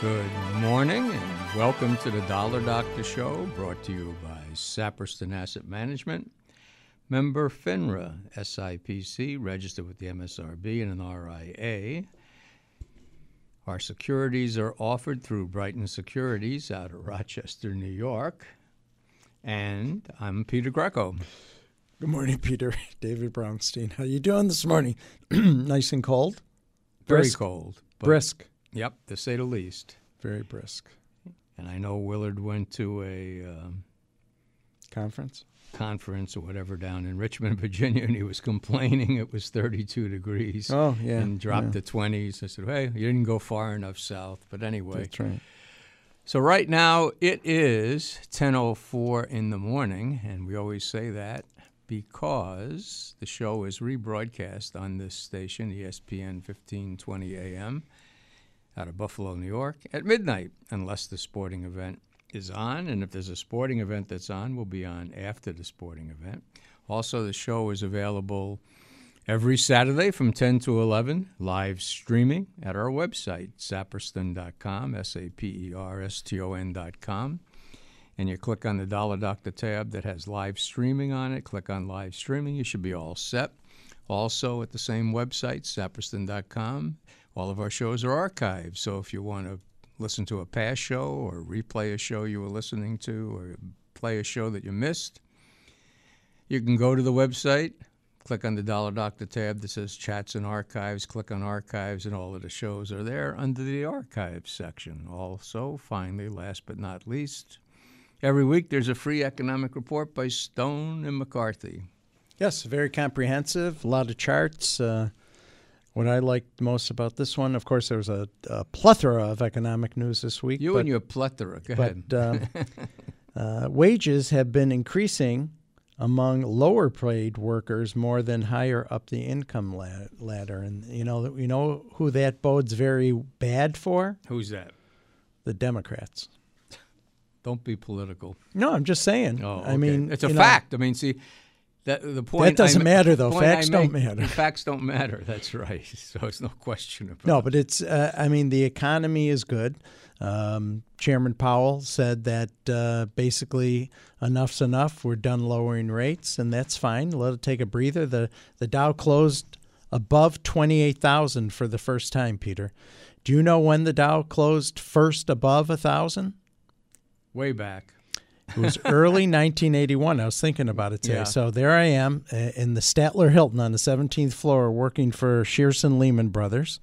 Good morning and welcome to the Dollar Doctor Show, brought to you by Saperston Asset Management. Member FINRA, SIPC, registered with the MSRB and an RIA. Our securities are offered through Brighton Securities out of Rochester, New York. And I'm Peter Greco. Good morning, Peter. David Brownstein. How you doing this morning? nice and cold? Very Brisk. cold. Brisk. Yep, to say the least. Very brisk. And I know Willard went to a um, Conference? conference or whatever down in Richmond, Virginia, and he was complaining it was 32 degrees Oh, yeah. and dropped yeah, to 20s. I said, hey, you didn't go far enough south. But anyway, That's right. so right now it is 10:04 in the morning, and we always say that because the show is rebroadcast on this station, ESPN 1520 AM, out of Buffalo, New York, at midnight, unless the sporting event is on. And if there's a sporting event that's on, we'll be on after the sporting event. Also, the show is available every Saturday from 10 to 11, live streaming at our website, saperston.com, S A P E R S T O N.com. And you click on the Dollar Doctor tab that has live streaming on it. Click on live streaming, you should be all set. Also, at the same website, saperston.com, all of our shows are archived. So if you want to listen to a past show or replay a show you were listening to or play a show that you missed, you can go to the website, click on the Dollar Doctor tab that says Chats and Archives, click on Archives, and all of the shows are there under the Archives section. Also, finally, last but not least, every week there's a free economic report by Stone and McCarthy. Yes, very comprehensive. A lot of charts. Uh, what I liked most about this one, of course, there was a, a plethora of economic news this week. You but, and your plethora. Go ahead. um, uh, wages have been increasing among lower paid workers more than higher up the income ladder. And you know, you know who that bodes very bad for? Who's that? The Democrats. Don't be political. No, I'm just saying. Oh, okay. I mean, it's a you know, fact. I mean, see, that the point That doesn't I ma- matter, though. Facts don't make- matter. Facts don't matter. That's right. So it's no question about. No, but it's. Uh, I mean, the economy is good. Um, Chairman Powell said that uh, basically enough's enough. We're done lowering rates, and that's fine. Let it take a breather. the The Dow closed above twenty eight thousand for the first time. Peter, do you know when the Dow closed first above a thousand? way back. It was early 1981. I was thinking about it today. Yeah. So there I am uh, in the Statler Hilton on the 17th floor working for Shearson Lehman Brothers.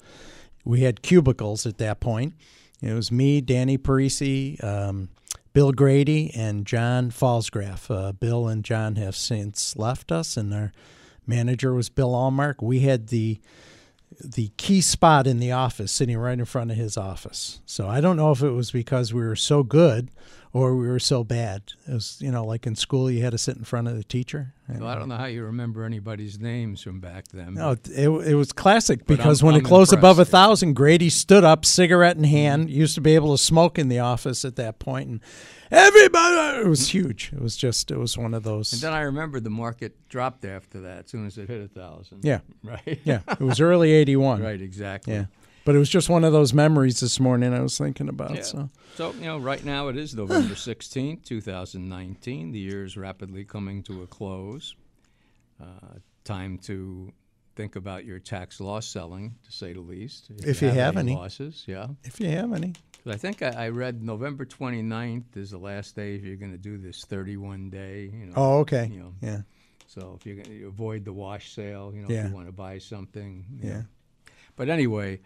We had cubicles at that point. It was me, Danny Parisi, um, Bill Grady, and John Falsgraf. Uh, Bill and John have since left us, and our manager was Bill Allmark. We had the the key spot in the office, sitting right in front of his office. So I don't know if it was because we were so good or we were so bad. It was, you know, like in school, you had to sit in front of the teacher. Well, I don't know how you remember anybody's names from back then. no, it, it was classic because I'm- when I'm it closed above a thousand, Grady stood up, cigarette in mm-hmm. hand. Used to be able to smoke in the office at that point, and everybody. It was huge. It was just. It was one of those. And then I remember the market dropped after that as soon as it hit a thousand. Yeah. Right. yeah, it was early '81. right. Exactly. Yeah, but it was just one of those memories this morning. I was thinking about. Yeah. So So, you know, right now it is November 16th, 2019. The year is rapidly coming to a close. Uh, time to think about your tax loss selling, to say the least. If you have any. losses, yeah. if you have any, I think I, I read November 29th is the last day if you're going to do this 31 day. You know, oh okay, You know, yeah, so if you're going to avoid the wash sale, you know, Yeah. if you want to buy something. yeah. know. But anyway,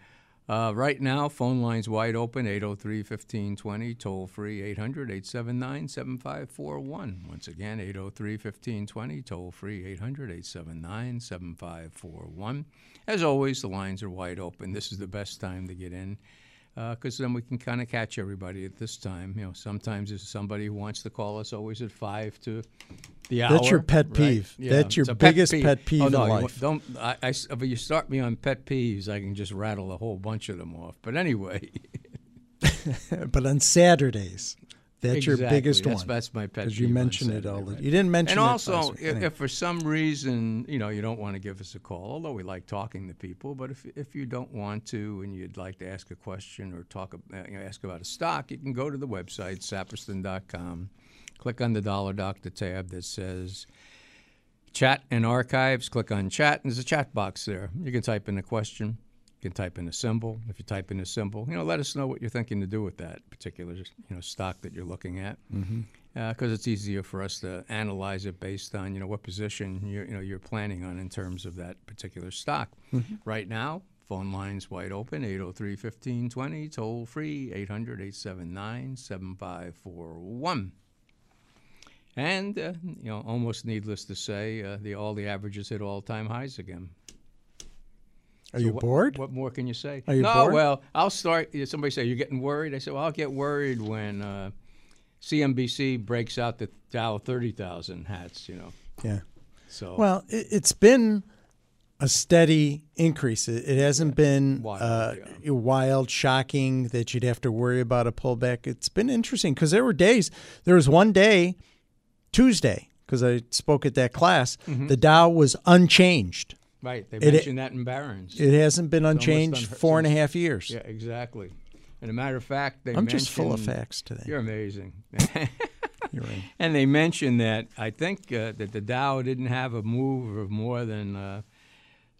uh, right now, phone lines wide open 803 1520, toll free 800 879 7541. Once again, 803 1520, toll free 800 879 7541. As always, the lines are wide open. This is the best time to get in Uh, because then we can kind of catch everybody at this time. You know, sometimes if somebody who wants to call us always at 5 to the hour. That's your pet right? peeve. That's your a pet biggest pet peeve oh, in no, you life. Don't I, I, if you start me on pet peeves, I can just rattle a whole bunch of them off. But anyway, but on Saturdays, That's your biggest that's, one. That's my pet Because you mentioned it all. The, right? you didn't mention and it also, if, if for some reason you know you don't want to give us a call, although we like talking to people, but if if you don't want to and you'd like to ask a question or talk you know, ask about a stock, you can go to the website saperston.com, click on the Dollar Doctor tab that says chat and archives. Click on chat, and there's a chat box there. You can type in a question. You can type in a symbol. If you type in a symbol, you know, let us know what you're thinking to do with that particular, you know, stock that you're looking at, because it's easier for us to analyze it based on, you know, what position you're, you know, you're planning on in terms of that particular stock. Right now, phone lines wide open, 803-1520, toll free, 800-879-7541. And uh, you know, almost needless to say, uh, the all the averages hit all-time highs again. Are So you what, bored? What more can you say? Are you no, bored? well, I'll start. Somebody say you're getting worried. I said, well, I'll get worried when uh, CNBC breaks out the Dow thirty thousand hats. You know, Yeah. so Well, it, it's been a steady increase. It, it hasn't been Wild, uh, yeah. wild, shocking that you'd have to worry about a pullback. It's been interesting because there were days. There was one day, Tuesday, because I spoke at that class. Mm-hmm. The Dow was unchanged. Right. They it- mentioned that in Barron's. It hasn't been almost unchanged four and a half years. yeah, exactly. And a matter of fact, they I'm just full of facts today. You're amazing. You're right. And they mentioned that I think uh, that the Dow didn't have a move of more than uh,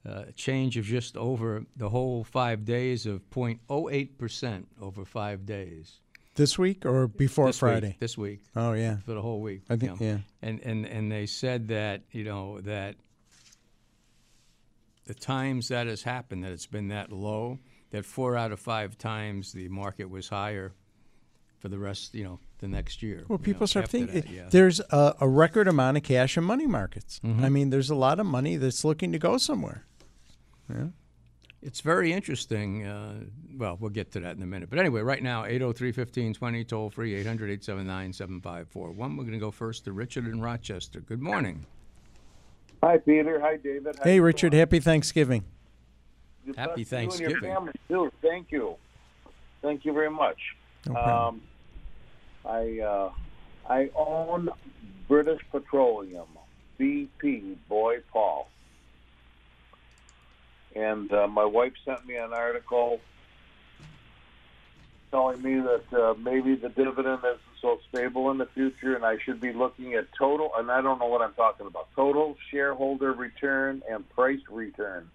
uh, a change of just over the whole five days of 0.08 percent over five days. This week or before this Friday? Week, this week Oh yeah. for the whole week. I think- you know. yeah. And and and they said that you know that the times that has happened that it's been that low that four out of five times the market was higher for the rest you know the next year. Well, people know, start thinking that, yeah. there's a, a record amount of cash in money markets. Mm-hmm. I mean, there's a lot of money that's looking to go somewhere. Yeah. It's very interesting. Uh, well, we'll get to that in a minute. But anyway, right now, 803 1520, toll free, 800 879 7541. We're going to go first to Richard in Rochester. Good morning. Hi, Peter. Hi, David. How Hey, Richard, doing? happy Thanksgiving. Good Happy luck to You and Thanksgiving. your family too. Thank you. Thank you very much. No. Um, I uh, I own British Petroleum, BP, Boy Paul, and uh, my wife sent me an article telling me that uh, maybe the dividend isn't so stable in the future, and I should be looking at total. And I don't know what I'm talking about. Total shareholder return and price return.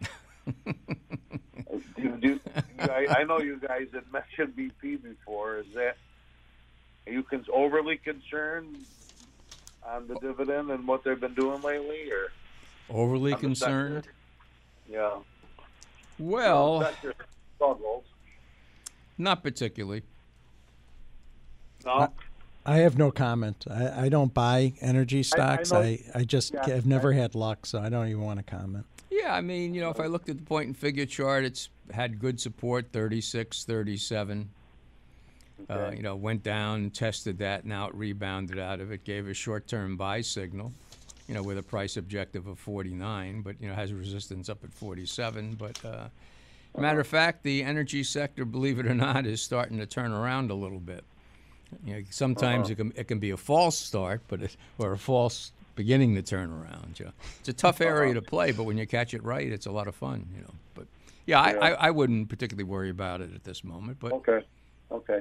do, do, I, I know you guys had mentioned BP before. Is that are you con- overly concerned on the dividend and what they've been doing lately, or Overly concerned? sector? Yeah. Well, Sector struggles. Not particularly. No. I have no comment. I, I don't buy energy stocks. know- I, I, just Yeah, have never had luck, so I don't even want to comment. Yeah, I mean, you know, if I looked at the point and figure chart, it's had good support, 36, 37. Uh, you know, went down, tested that, now it rebounded out of it, gave a short-term buy signal, you know, with a price objective of 49, but, you know, has resistance up at 47. But, uh, matter of fact, the energy sector, believe it or not, is starting to turn around a little bit. You know, sometimes it, can, it can be a false start, but it, or a false beginning to turn around. You know. It's a tough area to play, but when you catch it right, it's a lot of fun. You know, but yeah, I, Yeah. I, I wouldn't particularly worry about it at this moment. But Okay. Okay.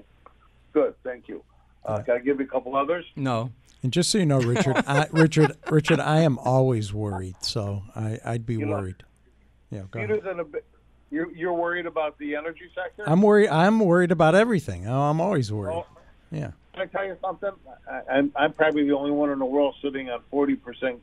Good. Thank you. Uh, can I give you a couple others? no, And just so you know, Richard, I, Richard, Richard, I am always worried, so I, I'd be You know- worried. Yeah, go ahead. In a bit. You're, you're worried about the energy sector? I'm worried. I'm worried about everything. Oh, I'm always worried. Oh, Yeah. Can I tell you something? I, I'm, I'm probably the only one in the world sitting on 40%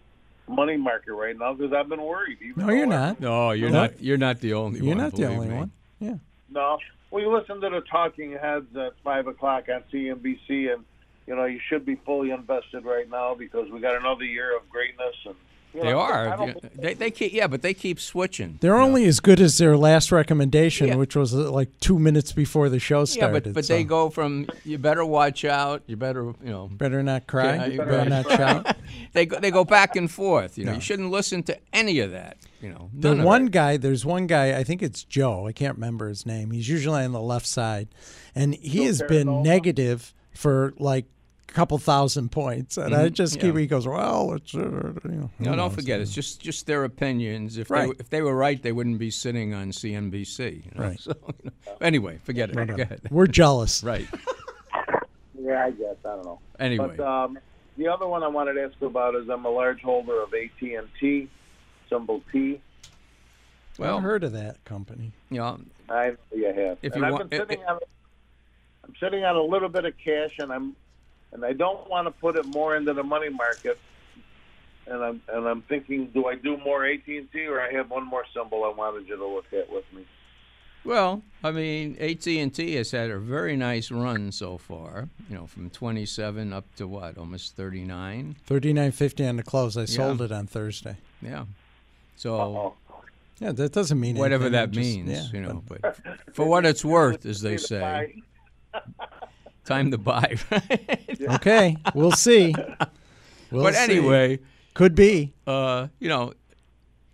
money market right now because I've been worried. Even No, you're though I- not. no, you're No. not. You're not the only You're one. not the only me. one. Yeah. No. Well, you listen to the talking heads at 5 o'clock on CNBC, and, you know, you should be fully invested right now because we got another year of greatness and You They know, are. They, they keep, yeah, but they keep switching. They're you know. only as good as their last recommendation, Yeah. which was uh, like two minutes before the show started. Yeah, started. but but so they go from you better watch out. You better you know. better not cry. Yeah, you you better better not shout. They go, they go back and forth. You know, No. you shouldn't listen to any of that. You know, The one it. guy, there's one guy, I think it's Joe. I can't remember his name. He's usually on the left side, and he Joe has been negative for like a couple thousand points. And I just keep. Mm-hmm. yeah. He goes, well, it's uh, you know. No, knows?" don't forget. It's just just their opinions. If they if they were right, they wouldn't be sitting on CNBC. You know? Right. So, you know. anyway, forget it. Go ahead. We're jealous. Right. Yeah, I guess I don't know. Anyway. But um, the other one I wanted to ask about is I'm a large holder of AT and T, symbol T. well, I've heard of that company. Yeah, I know you have. If and you I've want- been it- sitting on. I'm sitting on a little bit of cash, and I'm, and I don't want to put it more into the money market. And I'm and I'm thinking, do I do more AT and T, or I have one more symbol I wanted you to look at with me? Well, I mean, AT and T has had a very nice run so far. You know, from 27 up to what, almost 39. Thirty nine fifty on the close. I sold it on Thursday. Yeah. So Oh, Yeah, that doesn't mean whatever anything. that just- means, yeah, you know. but- But for what it's worth, as they say, buy- time to buy. Right? okay, we'll see. We'll but see. anyway, could be. uh, you know,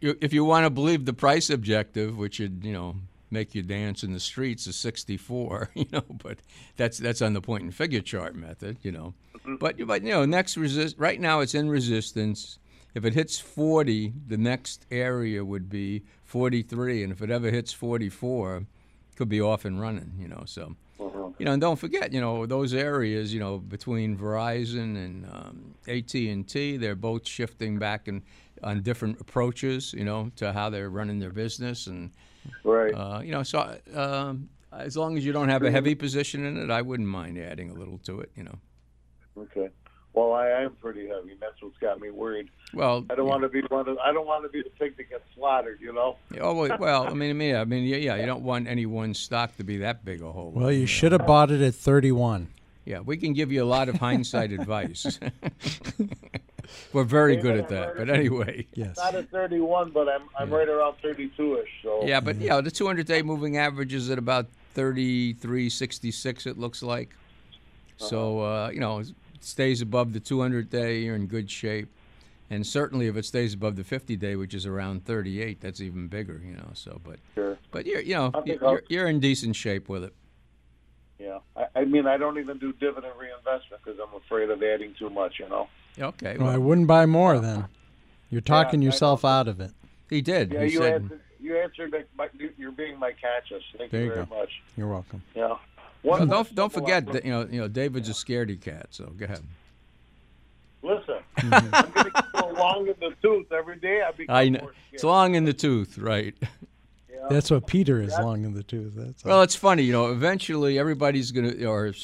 if you want to believe the price objective, which would you know make you dance in the streets, is 64. You know, but that's that's on the point and figure chart method. You know, but you but you know, next resist right now it's in resistance. If it hits 40, the next area would be 43, and if it ever hits 44, could be off and running. You know, so you know, and don't forget, you know, those areas, you know, between Verizon and um, AT and T, they're both shifting back and on different approaches, you know, to how they're running their business, and Right. uh, you know, so um, as long as you don't have a heavy position in it, I wouldn't mind adding a little to it, you know. Okay. Well, I am pretty heavy. and That's what's got me worried. Well, I don't want to be one of. I don't want to be the pig that gets slaughtered. You know. Oh well, well, I mean, I mean, I mean, yeah, yeah, you don't want any one stock to be that big a hole. Well, you should have bought it at thirty one. Yeah, we can give you a lot of hindsight advice. We're very good at that. But anyway, Yes. Not at 31, but I'm I'm right around 32ish. So yeah, but yeah, the 200-day moving average is at about 33.66. It looks like. So uh, you know, it stays above the 200-day, you're in good shape. And certainly, if it stays above the 50-day, which is around 38, that's even bigger. You know, so but Sure. but you're you know you're, you're in decent shape with it. Yeah. I, I mean, I don't even do dividend reinvestment because I'm afraid of adding too much. You know. Okay, Well, I wouldn't buy more then. You're talking I yourself out of it. he did. Yeah, he you said, answered. You answered. My, my, you're being my conscious. Thank There you you very go. much. You're welcome. Yeah. Well, One more don't don't forget that you know you know David's a scaredy cat. So go ahead. Listen, mm-hmm. I'm going to go long in the tooth every day. I become I know more it's long in the tooth, right? Yeah. That's what Peter is long in the tooth. That's all. Well, it's funny, you know. Eventually, everybody's gonna, or a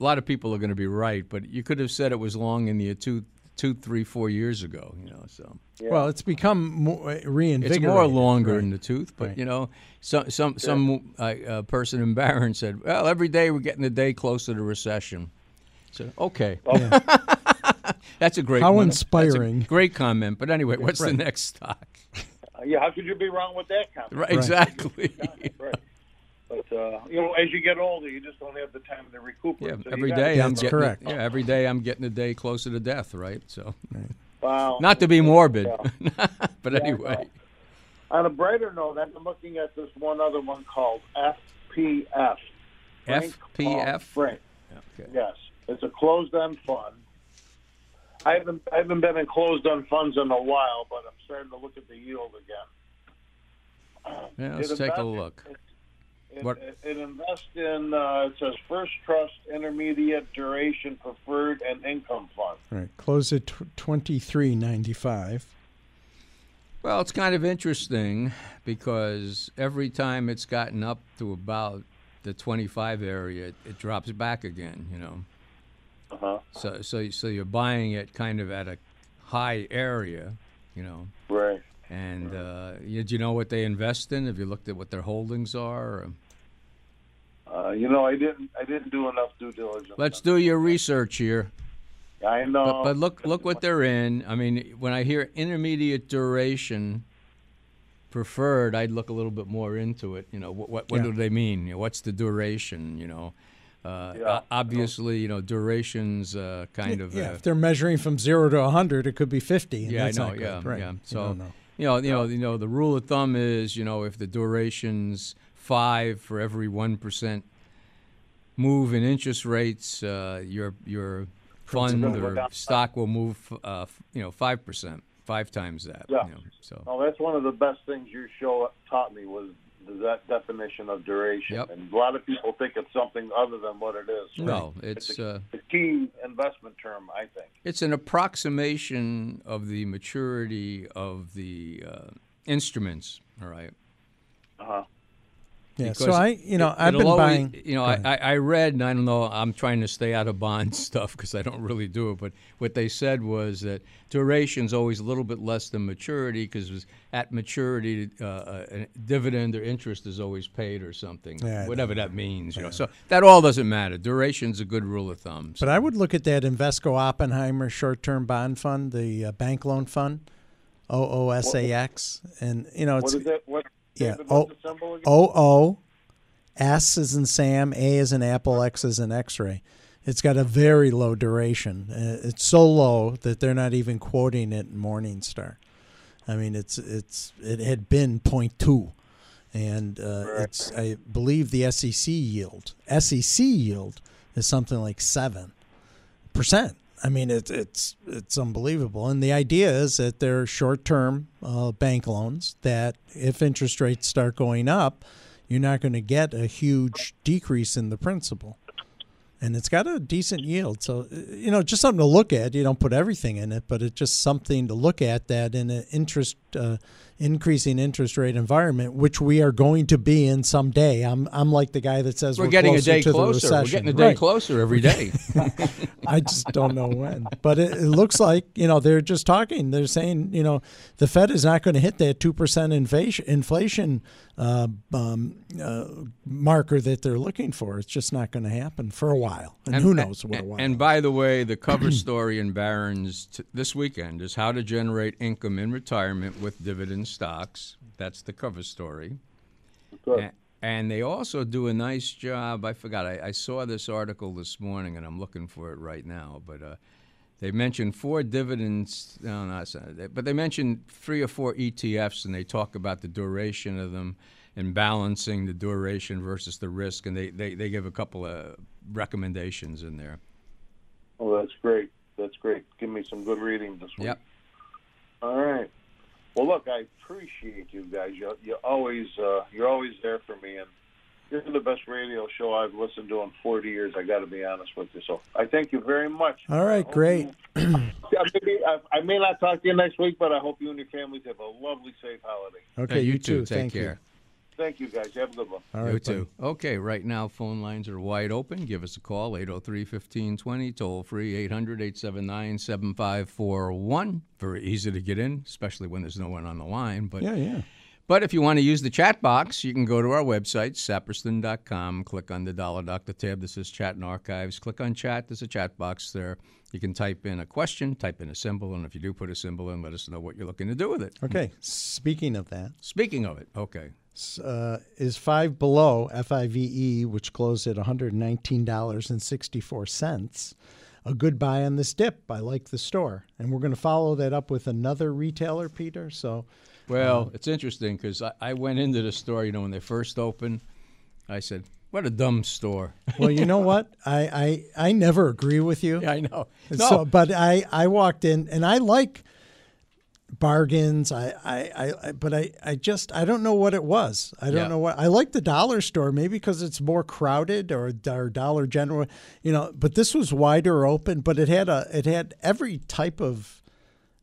lot of people are gonna be right. But you could have said it was long in the two, two, three, four years ago. You know, so Yeah. Well, it's become more reinvigorated. it's more longer right. in the tooth. But Right. you know, some some some uh, uh, person in Barron said, "Well, every day we're getting a day closer to recession." So okay, that's a great. Comment how one. That's a inspiring. great comment. But anyway, what's the next stock? Uh, yeah. How could you be wrong with that comment? Right, exactly. But uh, you know, as you get older, you just don't have the time to recuperate. Yeah, So every day I'm getting correct. yeah, every day I'm getting a day closer to death, right? So Wow. not to be morbid, Yeah. but Yeah, anyway. On a brighter note, I'm looking at this one other one called FPF. Frank FPF. Frank. Okay. Yes, it's a closed-end fund. I haven't I haven't been in closed-end funds in a while, but I'm starting to look at the yield again. Yeah, let's It take a look. It, What- it, it invests in uh, it says first trust, intermediate duration, preferred, and income fund. Right. Close at twenty three ninety five. Well, it's kind of interesting because every time it's gotten up to about the 25 area, it, it drops back again. You know, Uh-huh. so so so you're buying it kind of at a high area, you know. Right. And uh, you, do you know what they invest in? Have you looked at what their holdings are? Or? Uh, you know, I didn't I didn't do enough due diligence. Let's do your research here. I know. But, but look look what they're in. I mean, when I hear intermediate duration preferred, I'd look a little bit more into it. You know, what what, what Yeah. do they mean? You know, what's the duration? You know, uh, Yeah. obviously, you know, durations uh, kind of. yeah, uh, if they're measuring from zero to 100, it could be 50. And Yeah, I know. not good. Yeah, right. yeah. So you know, you know, you know, the rule of thumb is, you know, if the duration's five for every one percent move in interest rates, uh, your your fund or will go down. stock will move, uh, you know, five percent, five times that. Yeah. You know, so No, that's one of the best things your show taught me was that definition of duration. Yep. And a lot of people think it's something other than what it is. no, It's it's a, uh, the key investment term, I think. it's an approximation of the maturity of the uh, instruments. All right. Uh-huh. Yeah, so I, you know, it- I've been always- buying. You know, I. I I read, and I don't know. I'm trying to stay out of bond stuff because I don't really do it. But what they said was that duration is always a little bit less than maturity because at maturity, uh, a dividend or interest is always paid or something, Yeah, whatever that means. You know, so that all doesn't matter. Duration's a good rule of thumb. But I would look at that Invesco Oppenheimer short-term bond fund, the uh, bank loan fund, OOSAX, and you know it's What is it? What, yeah, David, oh, what's the? O O, S is in Sam, A is in Apple, X is in X-ray. It's got a very low duration. Uh, It's so low that they're not even quoting it in Morningstar. I mean, it's it's it had been 0.2, and uh, Right. it's I believe the SEC yield SEC yield is something like seven percent. I mean, it's it's it's unbelievable. And the idea is that they're short-term uh, bank loans. That if interest rates start going up, you're not going to get a huge decrease in the principal. And it's got a decent yield, so you know, just something to look at. You don't put everything in it, but it's just something to look at. That in an interest uh, increasing interest rate environment, which we are going to be in someday. I'm I'm like the guy that says we're, we're, getting a day closer. We're getting a day Right. closer every day. I just don't know when. But it, it looks like you know they're just talking. They're saying you know the Fed is not going to hit that two percent inflation inflation uh, um, uh, marker that they're looking for. It's just not going to happen for a while, and, who knows what a and, while. And by the way, the cover story in Barron's t- this weekend is how to generate income in retirement with dividend stocks. That's the cover story. Good. A- And they also do a nice job. I forgot. I, I saw this article this morning, and I'm looking for it right now. But uh, they mentioned four dividends. No, no, not, but they mentioned three or four ETFs, and they talk about the duration of them and balancing the duration versus the risk. And they, they, they give a couple of recommendations in there. Oh, that's great. That's great. Give me some good reading this week. Yep. All right. Well, look, I appreciate you guys. You you always uh, you're always there for me, and you're the best radio show I've listened to in 40 years. I got to be honest with you. So I thank you very much. All right, I great. you- Yeah, maybe, I, I may not talk to you next week, but I hope you and your families have a lovely, safe holiday. Okay, Hey, you, you too. too. Take Thank care. Thank you, guys. Have a good one. You. All you right, too. Okay, right now phone lines are wide open. Give us a call, 803-1520, toll free 800-879-7541. Very easy to get in, especially when there's no one on the line. But. Yeah, yeah. But if you want to use the chat box, you can go to our website, saperston.com, click on the Dollar Doctor tab that says Chat and Archives. Click on Chat. There's a chat box there. You can type in a question, type in a symbol, and if you do put a symbol in, let us know what you're looking to do with it. Okay. Speaking of that, Speaking of it, okay. uh, is five below FIVE, E, which closed at one hundred nineteen dollars and sixty four cents. A good buy on this dip. I like the store, and we're going to follow that up with another retailer, Peter. So Well, um, it's interesting because I, I went into the store, you know, when they first opened. I said, "What a dumb store." Well, you know what? I, I I never agree with you. yeah, I know. No, So, but I I walked in and I like bargains. I I, I, I but I I just I don't know what it was. I don't Yeah. know what I like the dollar store maybe because it's more crowded or or Dollar General, you know. But this was wider open, but it had a it had every type of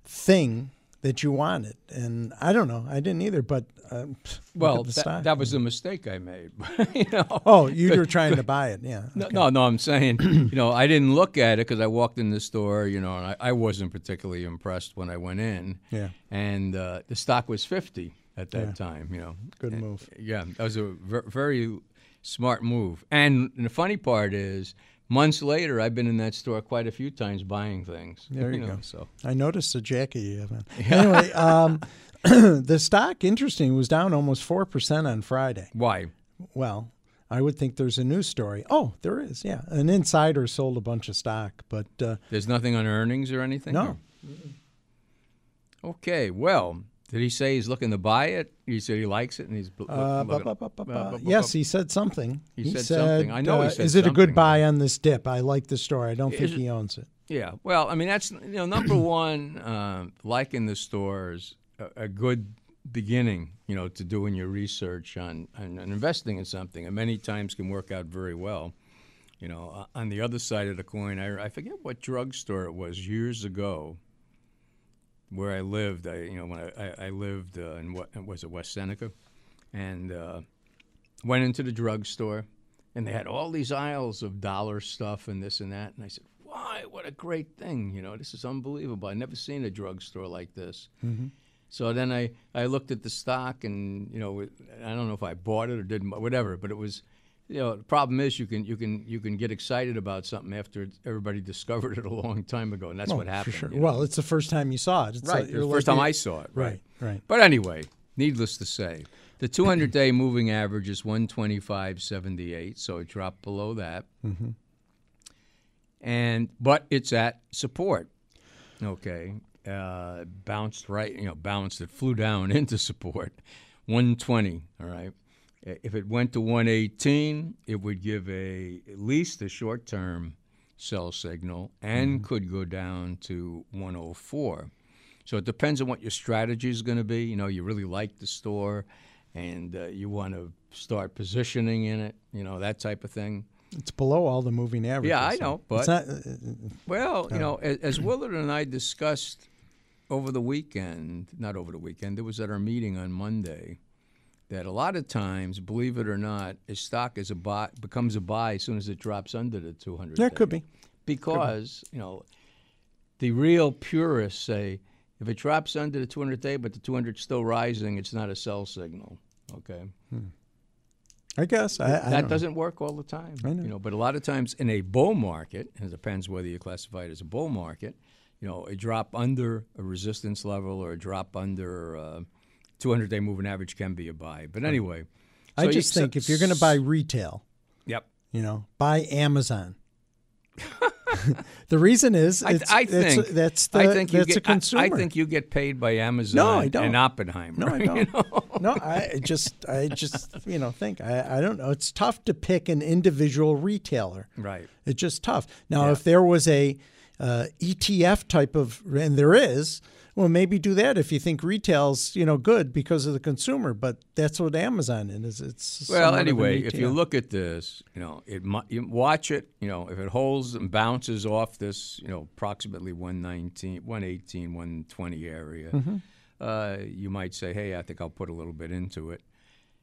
thing that you wanted, and I don't know. I didn't either, but look well, that, that was a mistake I made. you know. Oh, you were trying to buy it, yeah. No, no, no, I'm saying, you know, I didn't look at it because I walked in the store, you know, and I, I wasn't particularly impressed when I went in. Yeah. And uh, the stock was 50 at that Yeah. time, you know. Good And, move. Yeah, that was a ver- very smart move. And, the funny part is, months later, I've been in that store quite a few times buying things. There you know, go. So I noticed the jacket you have on. Anyway, um, the stock, interesting, was down almost 4% on Friday. why? Well, I would think there's a news story. Oh, there is, yeah. An insider sold a bunch of stock, but uh, There's nothing on earnings or anything. no. Okay. Well, did he say he's looking to buy it? He said he likes it, and he's. Uh, yes, he said something. He said something. I know he uh, said Is it a good buy on this dip? I like the story. I don't think it- he owns it. Yeah. Well, I mean, that's you know, number one, um, liking the stores a, a good beginning. You know, to doing your research on, on, on investing in something, and many times can work out very well. You know, on the other side of the coin, I, I forget what drugstore it was years ago. Where I lived, I you know when I, I, I lived uh, in what was it West Seneca, and uh, went into the drugstore, and they had all these aisles of dollar stuff and this and that, and I said, "Why? What a great thing! You know, this is unbelievable. I've never seen a drugstore like this." So then I, I looked at the stock, and you know, I don't know if I bought it or didn't, whatever. But it was, you know, the problem is you can you can you can get excited about something after everybody discovered it a long time ago, and that's what happened. Sure. you know. Well, it's the first time you saw it. It's right, like- the first like- time I saw it. Right, right. But anyway, needless to say, the 200 day moving average is 125.78, so it dropped below that. Mm-hmm. And but it's at support. Okay, uh, bounced right, you know, bounced. It flew down into support, 120. All right. If it went to 118, it would give a at least a short term sell signal and could go down to 104. So it depends on what your strategy is going to be. You know, you really like the store, and uh, you want to start positioning in it. You know, that type of thing. It's below all the moving averages. Yeah, I know, but- not, uh, Well, you know, as, as Willard and I discussed over the weekend, not over the weekend, it was at our meeting on Monday, that a lot of times, believe it or not, a stock is a buy, becomes a buy as soon as it drops under the 200. that could be. Because, you know, the real purists say if it drops under the 200 day, but the 200 is still rising, it's not a sell signal. Okay. I guess. I, I that don't know. doesn't work all the time. I know. You know, but a lot of times in a bull market, and it depends whether you classify it as a bull market. You know, a drop under a resistance level or a drop under uh, 200-day moving average can be a buy. But anyway, I so you- just so- think if you're going to buy retail, yep. you know, buy Amazon. the reason is, I, it's, I that's- think that's the I think you that's get, a consumer. I, I think you get paid by Amazon No, I don't. and Oppenheimer. No, I don't. know? no, I just, I just, you know, think I, I don't know. It's tough to pick an individual retailer. Right. It's just tough. Now, if there was a uh, ETF type of, and there is, well, maybe do that if you think retail's, you know, good because of the consumer. But that's what Amazon is. It's Well, somewhat of an anyway, if you look at this, you know, it you watch it, you know, if it holds and bounces off this, you know, approximately 119, 118, 120 area, Mm-hmm. uh, you might say, hey, I think I'll put a little bit into it.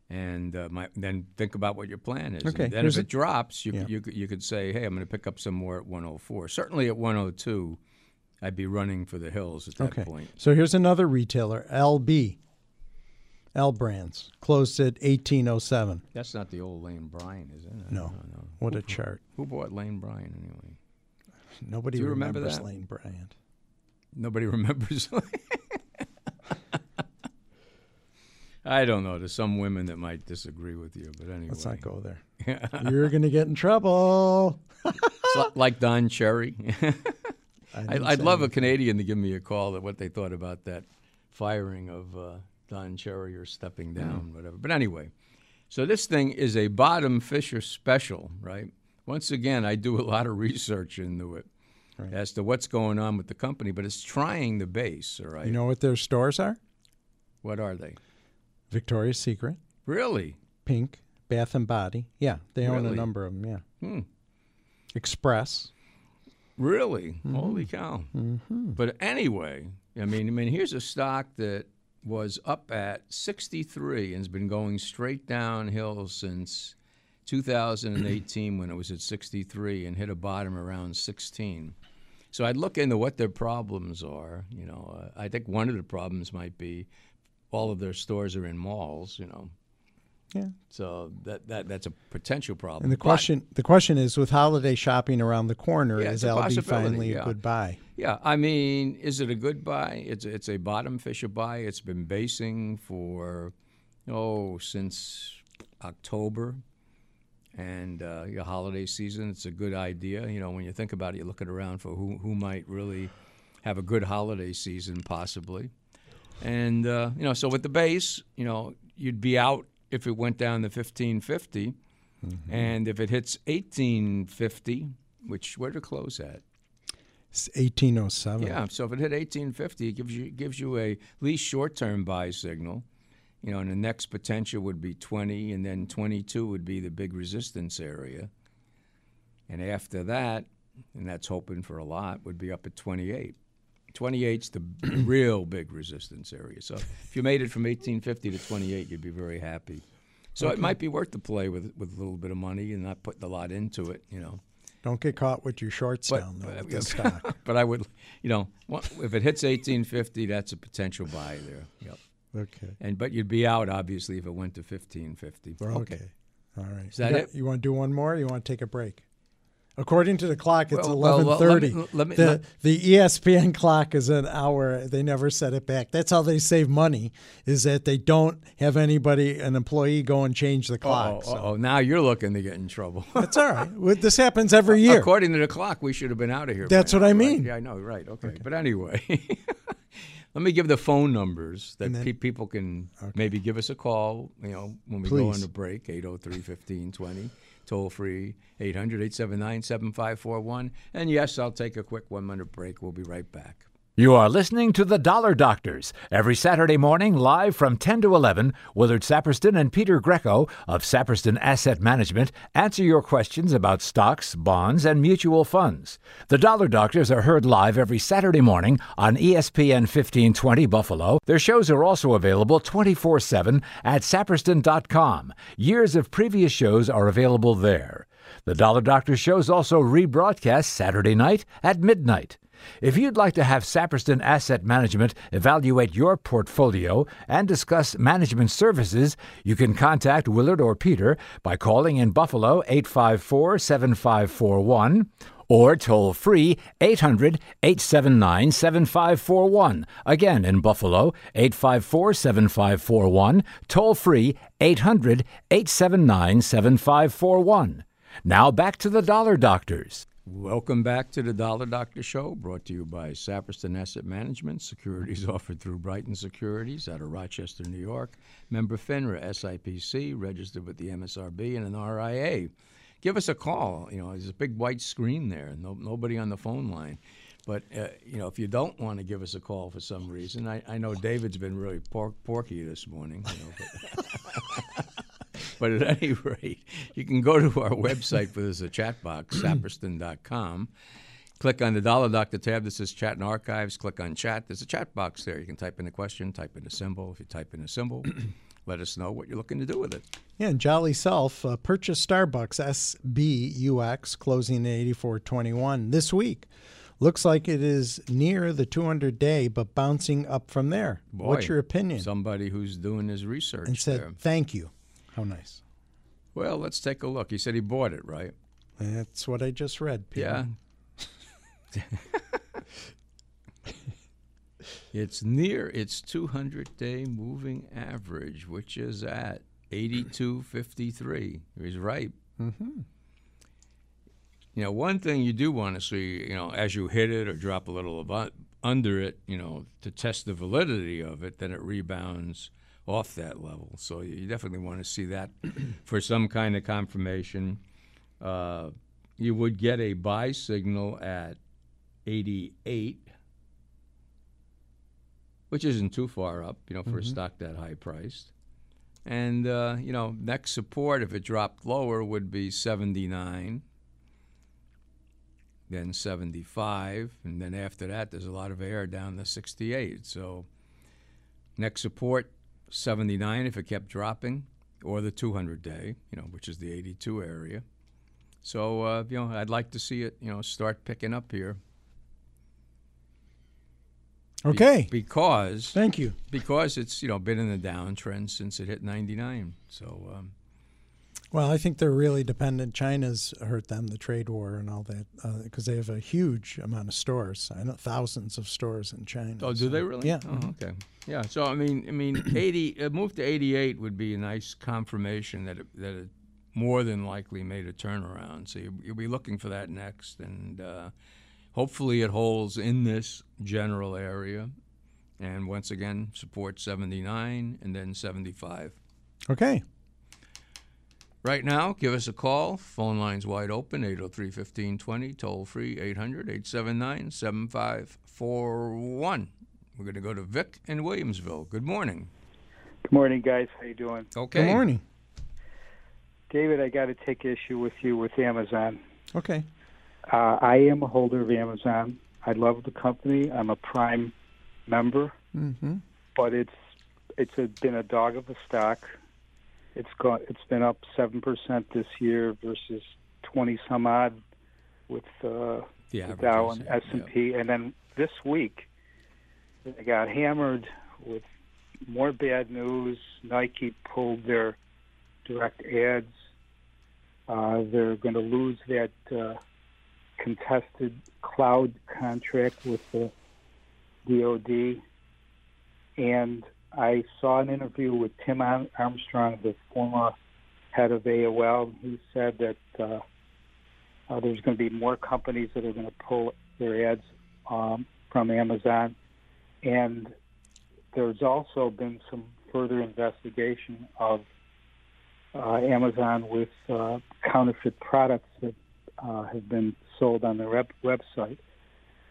And uh, my, then think about what your plan is. Okay, And then here's if a- it drops, you, Yeah. you, could- you could say, hey, I'm going to pick up some more at 104. Certainly at 102, I'd be running for the hills at that Okay. point. So here's another retailer, LB. L Brands closed at 1807. That's not the old Lane Bryant, is it? No. No. What a chart. Who bought Lane Bryant anyway? Nobody Do you remember remembers that? Lane Bryant. Nobody remembers. I don't know. There's some women that might disagree with you, but anyway. Let's not go there. You're going to get in trouble. Like Don Cherry. I, say love a. Canadian to give me a call at what they thought about that firing of uh, Don Cherry or stepping down, whatever. But anyway, so this thing is a bottom fisher special, right? Once again, I do a lot of research into it Right. as to what's going on with the company, but it's trying the base, all right? You know what their stores are? what are they? Victoria's Secret, Really? Pink, Bath and Body. Yeah, they own a Really? number of them. Yeah. Hmm. Express. Really? Mm-hmm. Holy cow! But anyway, I mean, I mean, here's a stock that was up at 63 and has been going straight downhill since 2018 when it was at 63 and hit a bottom around 16. So I'd look into what their problems are. You know, uh, I think one of the problems might be all of their stores are in malls. You know, Yeah. So that, that that's a potential problem. And the But- question the question is with holiday shopping around the corner, Yeah, is it's a Aldi possibility, finally yeah. a good buy? Yeah, I mean, is it a good buy? It's it's a bottom fisher buy. It's been basing for oh since October, and uh, your holiday season. It's a good idea. You know, when you think about it, you're looking around for who who might really have a good holiday season, possibly. And uh, you know, so with the base, you know, you'd be out if it went down to fifteen and if it hits eighteen fifty, which where to close at? It's 1807. Yeah, so if it hit 1850, it gives you gives you a least short-term buy signal. You know, and the next potential would be 20, and then 22 would be the big resistance area. And after that, and that's hoping for a lot, would be up at 28. 28's the real big resistance area. So if you made it from 1850 to 28, you'd be very happy. So it might be worth the play with with a little bit of money and not putting a lot into it. You know. Don't get caught with your shorts But- down though with stock. but I would, you know, if it hits 1850, that's a potential buy there. Yep. Okay. And but you'd be out obviously if it went to 1550. Okay. All right. Is that you it? You want to do one more? Or you want to take a break? According to the clock, it's Well- well, well, let me- let me- the let- the ESPN clock is an hour. They never set it back. That's how they save money. Is that they don't have anybody, an employee, go and change the clock. Oh, so. oh, now you're looking to get in trouble. That's all right. This happens every year. According to the clock, we should have been out of here. That's what now, I right? mean. Yeah, I know, right? Okay, but anyway, let me give the phone numbers that then- pe- people can maybe give us a call. You know, when we go on the break, 803-1520, toll free 800-879-7541. And yes, I'll take a quick one minute break. We'll be right back. You are listening to The Dollar Doctors every Saturday morning live from 10 to 11. Willard Saperston and Peter Greco of Saperston Asset Management answer your questions about stocks, bonds, and mutual funds. The Dollar Doctors are heard live every Saturday morning on ESPN 1520 Buffalo. Their shows are also available 24 7 at saperston.com. Years of previous shows are available there. The Dollar Doctor shows also rebroadcast Saturday night at midnight. If you'd like to have Saperston Asset Management evaluate your portfolio and discuss management services, you can contact Willard or Peter by calling in Buffalo 854 7541 or toll free 800 879 7541. Again, in Buffalo, 854 7541, toll free 800 879 7541. Now back to the Dollar Doctors. Welcome back to the Dollar Doctor Show, brought to you by Saperston Asset Management. Securities offered through Brighton Securities out of Rochester, New York. Member FINRA, SIPC, registered with the MSRB and an RIA. Give us a call. You know, there's a big white screen there. No, nobody on the phone line. But uh, you know, if you don't want to give us a call for some reason, I, I know David's been really pork, porky this morning. You know, but, at any rate, you can go to our website where there's a chat box, saperston.com. Click on the Dollar Doctor tab that says Chat and Archives. Click on Chat. There's a chat box there. You can type in a question, type in a symbol. If you type in a symbol, let us know what you're looking to do with it. Yeah, and Jolly Self uh, purchased Starbucks SBUX closing at 84.21 this week. Looks like it is near the 200 day, but bouncing up from there. What's your opinion? Somebody who's doing his research and said, there. thank you. How nice. Well, let's take a look. He said he bought it, right? That's what I just read, Peter. Yeah. it's near its 200 day moving average, which is at 82.53. He's right. Mm-hmm. You know, one thing you do want to see, you know, as you hit it or drop a little abo- under it, you know, to test the validity of it, then it rebounds off that level. So you definitely want to see that for some kind of confirmation. Uh, you would get a buy signal at 88, which isn't too far up, you know, for a stock that high priced. And, uh, you know, next support, if it dropped lower, would be 79, then 75, and then after that, there's a lot of air down to 68. So, next support, 79 if it kept dropping, or the 200 day, you know, which is the 82 area. So, uh, you know, I'd like to see it, you know, start picking up here. Be- Okay. because Thank you. because it's you know been in the downtrend since it hit 99. So um, Well, I think they're really dependent. China's hurt them, the trade war and all that, because they have a huge amount of stores. I know thousands of stores in China. oh, do so- they really? Yeah. Oh, okay. Yeah. So I mean, I mean, 80 a move to 88 would be a nice confirmation that it, that it more than likely made a turnaround. So you, you'll be looking for that next, and uh, hopefully it holds in this general area. And once again, support 79 and then 75. Okay. Right now, give us a call. Phone line's wide open 803 1520, toll free 800 879 7541. We're going to go to Vic in Williamsville. Good morning. Good morning, guys. How you doing, Okay. Good morning. David? I got to take issue with you with Amazon. Okay. Uh, I am a holder of Amazon. I love the company. I'm a Prime member, Mm-hmm. but it's it's a, been a dog of a stock. It's gone. It's been up seven percent this year versus twenty some odd with uh, The the Dow and. S and P, and then this week they got hammered with more bad news. Nike pulled their direct ads. Uh, they're going to lose that uh, contested cloud contract with the DoD, and I saw an interview with Tim Armstrong, the former head of AOL. He said that. Uh, uh, there's going to be more companies that are going to pull their ads um, from Amazon, and there's also been some further investigation of uh, Amazon with uh, counterfeit products that uh, have been sold on their web- website.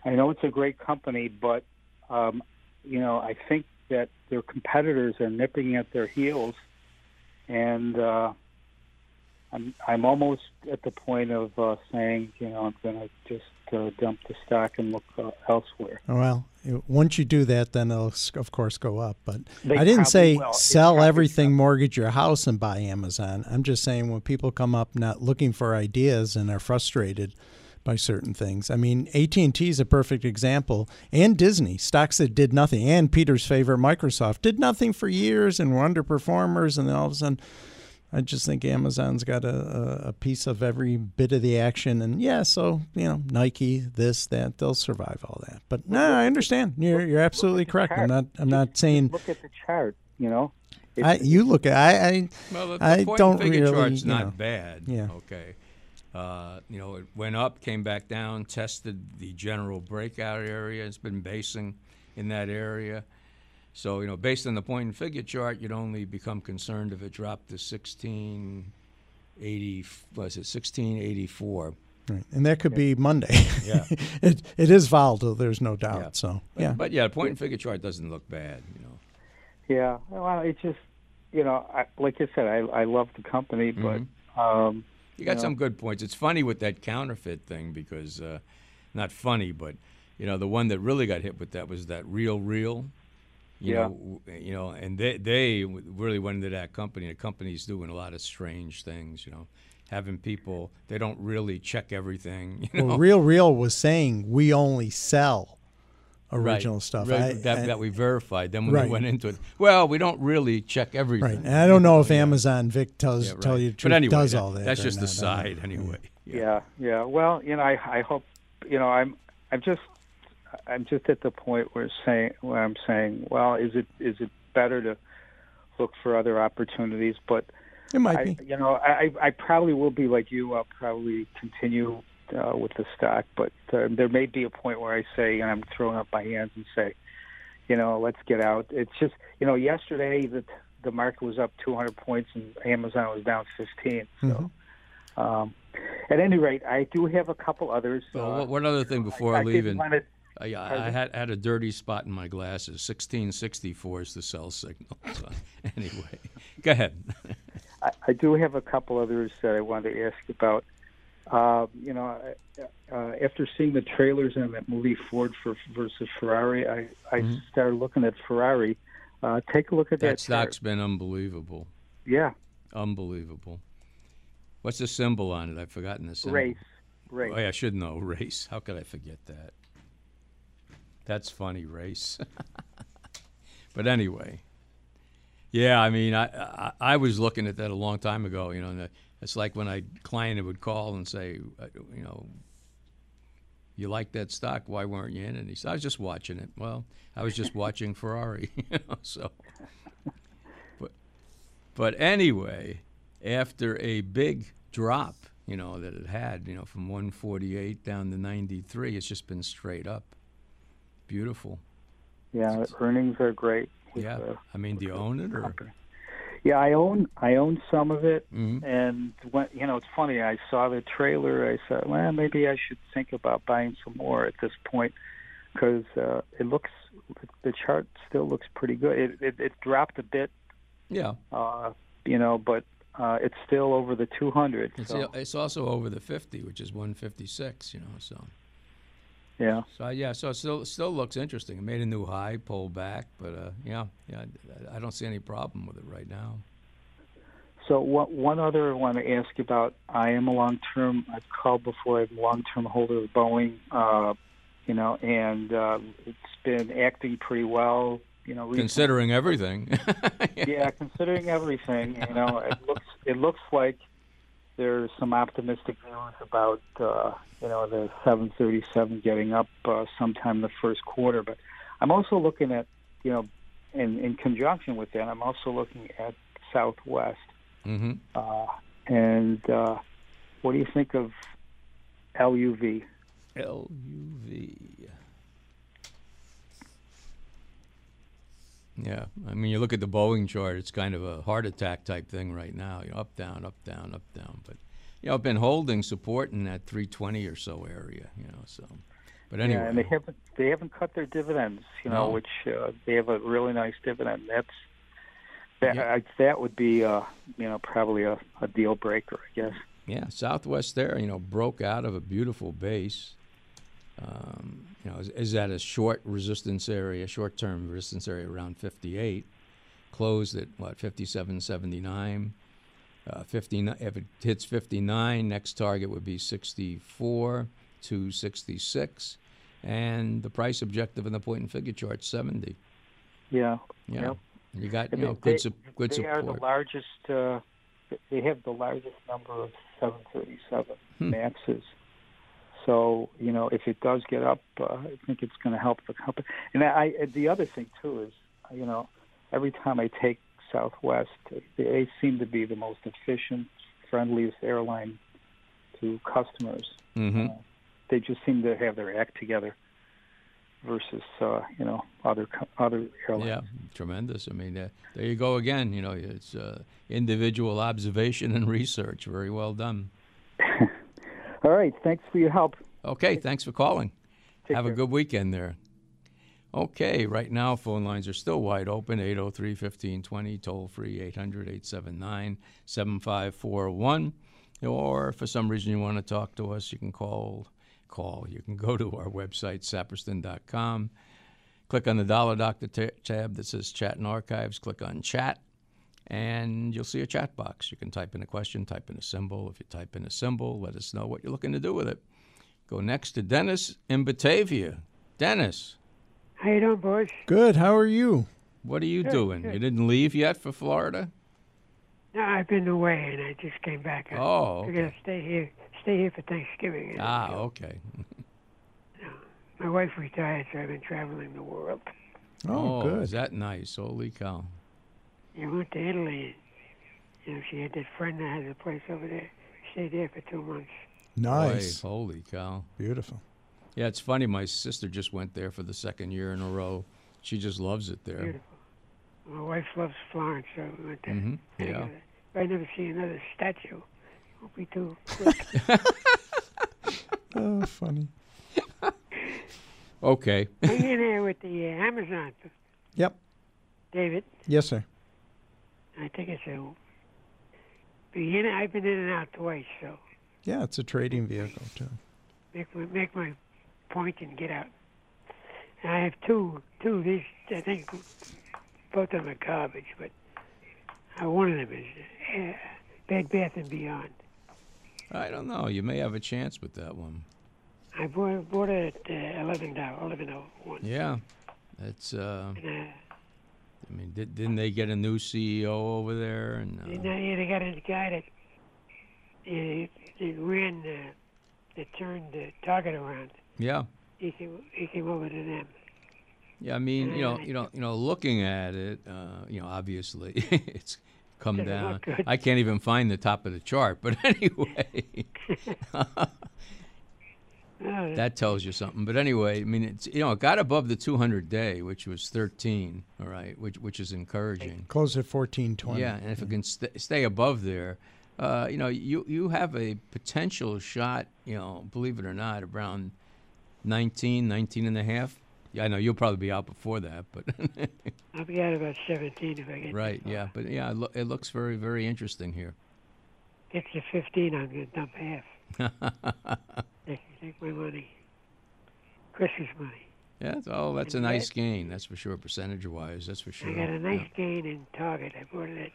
I know it's a great company, but um, you know I think that their competitors are nipping at their heels, and uh, I'm I'm almost at the point of uh, saying, you know, I'm going to just uh, dump the stock and look uh, elsewhere. Well, once you do that, then it'll of course go up. But They I didn't say will. Sell everything, mortgage your house, and buy Amazon. I'm just saying when people come up not looking for ideas and are frustrated by certain things. I mean, AT&T is a perfect example, and Disney stocks that did nothing, and Peter's favorite Microsoft did nothing for years and were underperformers, and then all of a sudden. I just think Amazon's got a, a, a piece of every bit of the action, and yeah, so you know, Nike, this, that, they'll survive all that. But no, I understand. You're you're absolutely correct. I'm not I'm not saying Look at the chart. You know, I. You look at I. I Well, the, the I point don't and figure really, chart's you not bad. Yeah. Okay. Uh, you know, it went up, came back down, tested the general breakout area. It's been basing in that area. So, you know, based on the point and figure chart, you'd only become concerned if it dropped to 1680, was it 1684? right. and that could be Monday. Yeah. it it is volatile. There's no doubt. Yeah. So But, yeah, But yeah, point and figure chart doesn't look bad, you know. yeah. Well, it's just, you know, I, like I said, I I love the company, but um, You got Yeah. some good points. It's funny with that counterfeit thing because, uh, not funny, but you know, the one that really got hit with that was that Real Real. You Yeah. know, you know, and they they really went into that company. The company's doing a lot of strange things. You know, having people they don't really check everything. You know, well, Real Real was saying we only sell Right. original stuff. Right, I- that, I- that we verified. Then when Right. they went into it, well, we don't really check everything. right. And I don't know if Yeah. Amazon Vic tells Yeah, right. tell you the truth but anyway, does that- all that. That's just a not. I don't side, know. anyway. yeah, yeah. Well, you know, I I hope, you know, I'm I'm just I'm just at the point where saying where I'm saying, well, is it is it better to look for other opportunities? But It might I, be. you know, I I probably will be like you. I'll probably continue uh, with the stock, but uh, there may be a point where I say, and I'm throwing up my hands and say, you know, let's get out. It's just, you know, yesterday the the market was up 200 points and Amazon was down 15. So, Mm-hmm. um, at any rate, I do have a couple others. Well, uh, one- other thing before I, I, leave, and to I, I had had a dirty spot in my glasses. Sixteen sixty four is the sell signal. So, anyway, go ahead. I, I do have a couple others that I wanted to ask about. Uh, you know, uh, after seeing the trailers in that movie Ford for, versus Ferrari, I, I Mm-hmm. started looking at Ferrari. Uh, take a look at that. That stock's chart. been unbelievable, Yeah, unbelievable. What's the symbol on it? I've forgotten the symbol. race, race. Oh yeah, I should know race. How could I forget that? That's funny, race. but anyway, yeah, I mean, I, I I was looking at that a long time ago. You know, it's like when a client would call and say, uh, you know, you like that stock? Why weren't you in it? And he said, I was just watching it. Well, I was just watching Ferrari. You know, so, but but anyway, after a big drop, you know, that it had, you know, from 148 down to 93, it's just been straight up. Beautiful. Yeah, earnings are great. Yeah. the I mean, do you own it or? company. Yeah, I own I own some of it, Mhm. and when you know it's funny. I saw the trailer. I said, well, maybe I should think about buying some more at this point because uh, it looks the chart still looks pretty good. It it, it dropped a bit, Yeah. uh, you know, but uh, it's still over the 200. It's, so, it's also over the 50, which is 156, you know, so. Yeah. So yeah, so it still still looks interesting. It made a new high, pulled back, but uh, yeah, yeah, I- I don't see any problem with it right now. So one, one other I want to ask you about. I am a long term. I've called before. I'm a long term holder of Boeing. Uh, you know, and uh, it's been acting pretty well. You know, recently. Considering everything. yeah, considering everything, you know, it looks it looks like there's some optimistic news about uh, you know the 737 getting up uh, sometime in the first quarter. But I'm also looking at you know, in in conjunction with that, I'm also looking at Southwest. hmm Uh, and uh, what do you think of LUV? LUV. Yeah, I mean, you look at the Boeing chart; it's kind of a heart attack type thing right now. You know, up, down, up, down, up, down. But you know, I've been holding support in that 320 or so area. You know, so. But anyway, Yeah, and they haven't they haven't cut their dividends. You know, No. which uh, they have a really nice dividend. That's that Yeah. I, that would be uh, you know probably a, a deal breaker, I guess. Yeah, Southwest there, you know, broke out of a beautiful base. Um, you know, is, is at a short resistance area, short-term resistance area around 58. Closed at what 57.79. Uh, 59. If it hits 59, next target would be 64 to 66, and the price objective in the point and figure chart 70. Yeah. Yeah, Yep. you got you know they- good su- good they support. are the largest. Uh, they have the largest number of 737 Hmm. Maxes. So you know, if it does get up, uh, I think it's going to help the company. And I, I, the other thing too is, you know, every time I take Southwest, they seem to be the most efficient, friendliest airline to customers. hmm They just seem to have their act together versus, uh, you know, other other airlines. Yeah, tremendous. I mean, uh, there you go again. You know, it's uh, individual observation and research. Very well done. All right. Thanks for your help. Okay, thanks for calling. Take Have a good weekend there. Okay, right now phone lines are still wide open 803 1520, toll free 800 879 7541. Or if for some reason you want to talk to us, you can call. Call. You can go to our website, saperston.com. Click on the Dollar Doctor ta- tab that says Chat and Archives. Click on Chat, and you'll see a chat box. You can type in a question, type in a symbol. If you type in a symbol, let us know what you're looking to do with it. Go next to Dennis in Batavia. Dennis, How you doing, boys? Good. How are you? what are you Good, doing? good. You didn't leave yet for Florida? No, I've been away and I just came back. I Oh, figured okay. I'd stay here, stay here for Thanksgiving. Ah, okay. My wife retired, so I've been traveling the world. Oh, good. Is that nice? Holy cow. I went to Italy. And, you know, she had that friend that had a place over there. Stayed there for two months. Nice. Boy, holy cow. Beautiful. Yeah, it's funny. My sister just went there for the second year in a row. She just loves it there. Beautiful. My wife loves Florence, so we went there. hmm I Yeah. gotta- If I never see another statue, it won't be too quick. Oh, funny. Okay. Hang in there with the uh, Amazon, Yep. David. Yes, sir. I think it's a. In, I've been in and out twice, so Yeah, it's a trading vehicle too. make my make my point and get out. And I have two two. These I think both of them are garbage, but uh, one of them is uh, Bed Bath and Beyond. I don't know. You may have a chance with that one. I bought, bought it at uh, eleven dollars, eleven oh one. Yeah, that's. Uh, And, uh, I mean, did, didn't they get a new CEO over there? And uh, yeah, they got a guy that uh, that ran uh, that turned the target around. yeah, He came he came over to them. yeah. I mean, you know, you know, you know, looking at it, uh, you know, obviously it's come Doesn't down. I can't even find the top of the chart, but anyway, Oh, that tells you something. But anyway, I mean, it's you know, it got above the 200 day, which was 13. All right, which which is encouraging. Close at fourteen twenty. Yeah, and if it can st- stay above there, uh, you know, you you have a potential shot, you know, believe it or not, around 19, 19 and a half. Yeah, I know you'll probably be out before that, but I'll be out about seventeen if I get right, yeah, but yeah, it, loo- it looks very very interesting here. Get to fifteen, I'm gonna dump half. Take, take my money. Christmas money. Yeah, oh, that's a nice that- gain. That's for sure, percentage wise. That's for sure. I got a nice Yeah. gain in Target. I bought it at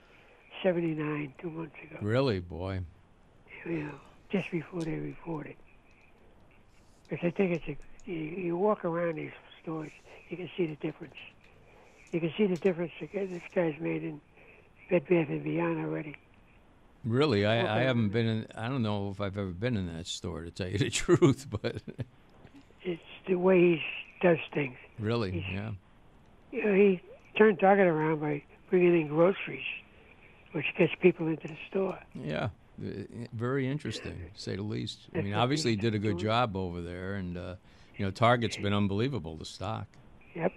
seventy nine two months ago. Really, boy. Know, just before they reported. Because I think it's a, you, you walk around these stores, you can see the difference. You can see the difference this guy's made in Bed Bath and Beyond already. Really, I, I haven't been in. I don't know if I've ever been in that store to tell you the truth, but It's the way he does things. really, He's- yeah. You know, he turned Target around by bringing in groceries, which gets people into the store. Yeah, uh, very interesting, say the least. I mean, obviously, he did a good job over there, and uh, you know, Target's been unbelievable. The stock. Yep.